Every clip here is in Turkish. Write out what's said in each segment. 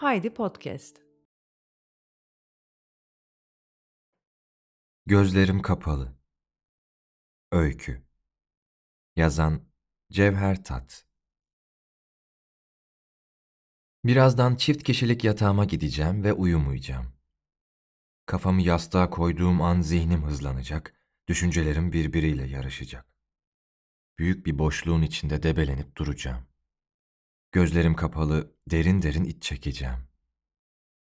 Haydi Podcast. Gözlerim kapalı. Öykü. Yazan Cevher Tat. Birazdan çift kişilik yatağıma gideceğim ve uyumayacağım. Kafamı yastığa koyduğum an zihnim hızlanacak, düşüncelerim birbiriyle yarışacak. Büyük bir boşluğun içinde debelenip duracağım. Gözlerim kapalı, derin derin iç çekeceğim.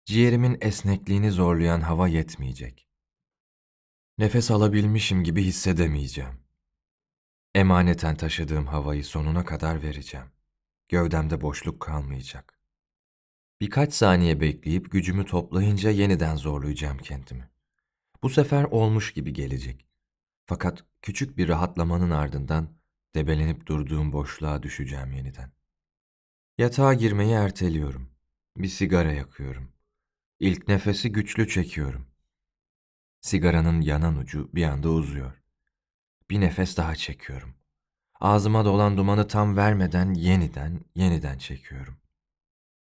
Ciğerimin esnekliğini zorlayan hava yetmeyecek. Nefes alabilmişim gibi hissedemeyeceğim. Emaneten taşıdığım havayı sonuna kadar vereceğim. Gövdemde boşluk kalmayacak. Birkaç saniye bekleyip gücümü toplayınca yeniden zorlayacağım kendimi. Bu sefer olmuş gibi gelecek. Fakat küçük bir rahatlamanın ardından debelenip durduğum boşluğa düşeceğim yeniden. Yatağa girmeyi erteliyorum. Bir sigara yakıyorum. İlk nefesi güçlü çekiyorum. Sigaranın yanan ucu bir anda uzuyor. Bir nefes daha çekiyorum. Ağzıma dolan dumanı tam vermeden yeniden, yeniden çekiyorum.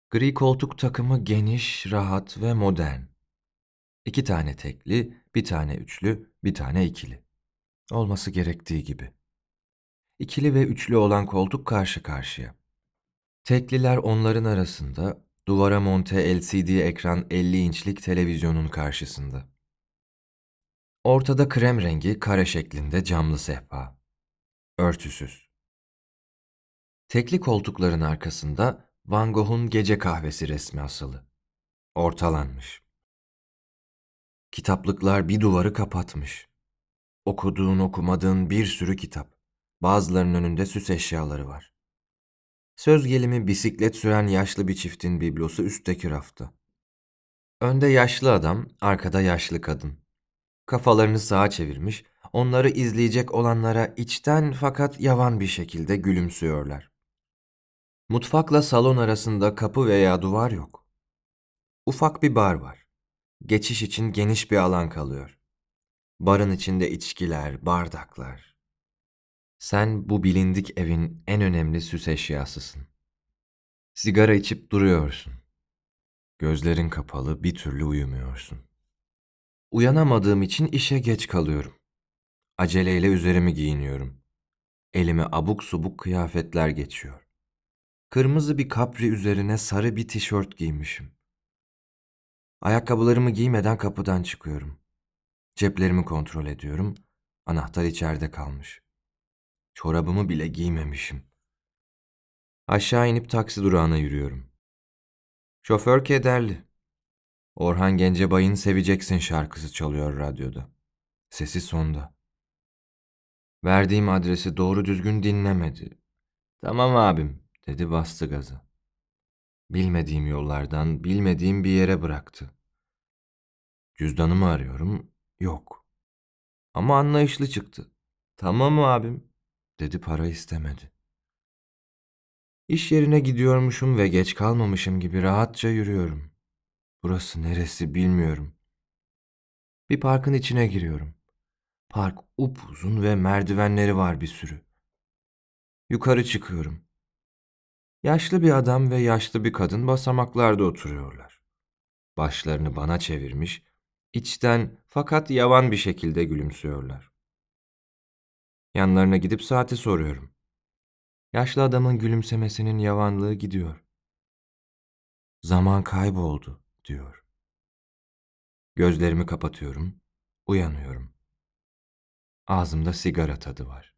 Gri koltuk takımı geniş, rahat ve modern. İki tane tekli, bir tane üçlü, bir tane ikili. Olması gerektiği gibi. İkili ve üçlü olan koltuk karşı karşıya. Tekliler onların arasında, duvara monte LCD ekran 50 inçlik televizyonun karşısında. Ortada krem rengi kare şeklinde camlı sehpa. Örtüsüz. Tekli koltukların arkasında Van Gogh'un gece kahvesi resmi asılı. Ortalanmış. Kitaplıklar bir duvarı kapatmış. Okuduğun okumadığın bir sürü kitap. Bazılarının önünde süs eşyaları var. Söz gelimi bisiklet süren yaşlı bir çiftin biblosu üstteki rafta. Önde yaşlı adam, arkada yaşlı kadın. Kafalarını sağa çevirmiş, onları izleyecek olanlara içten fakat yavan bir şekilde gülümsüyorlar. Mutfakla salon arasında kapı veya duvar yok. Ufak bir bar var. Geçiş için geniş bir alan kalıyor. Barın içinde içkiler, bardaklar. Sen bu bilindik evin en önemli süs eşyasısın. Sigara içip duruyorsun. Gözlerin kapalı bir türlü uyumuyorsun. Uyanamadığım için işe geç kalıyorum. Aceleyle üzerimi giyiniyorum. Elime abuk subuk kıyafetler geçiyor. Kırmızı bir kapri üzerine sarı bir tişört giymişim. Ayakkabılarımı giymeden kapıdan çıkıyorum. Ceplerimi kontrol ediyorum. Anahtar içeride kalmış. Çorabımı bile giymemişim. Aşağı inip taksi durağına yürüyorum. Şoför kederli. Orhan Gencebay'ın Seveceksin şarkısı çalıyor radyoda. Sesi sonda. Verdiğim adresi doğru düzgün dinlemedi. Tamam abim, dedi bastı gaza. Bilmediğim yollardan, bilmediğim bir yere bıraktı. Cüzdanımı arıyorum, yok. Ama anlayışlı çıktı. Tamam abim, dedi para istemedi. İş yerine gidiyormuşum ve geç kalmamışım gibi rahatça yürüyorum. Burası neresi bilmiyorum. Bir parkın içine giriyorum. Park upuzun ve merdivenleri var bir sürü. Yukarı çıkıyorum. Yaşlı bir adam ve yaşlı bir kadın basamaklarda oturuyorlar. Başlarını bana çevirmiş, içten fakat yavan bir şekilde gülümsüyorlar. Yanlarına gidip saati soruyorum. Yaşlı adamın gülümsemesinin yavanlığı gidiyor. Zaman kayboldu diyor. Gözlerimi kapatıyorum, uyanıyorum. Ağzımda sigara tadı var.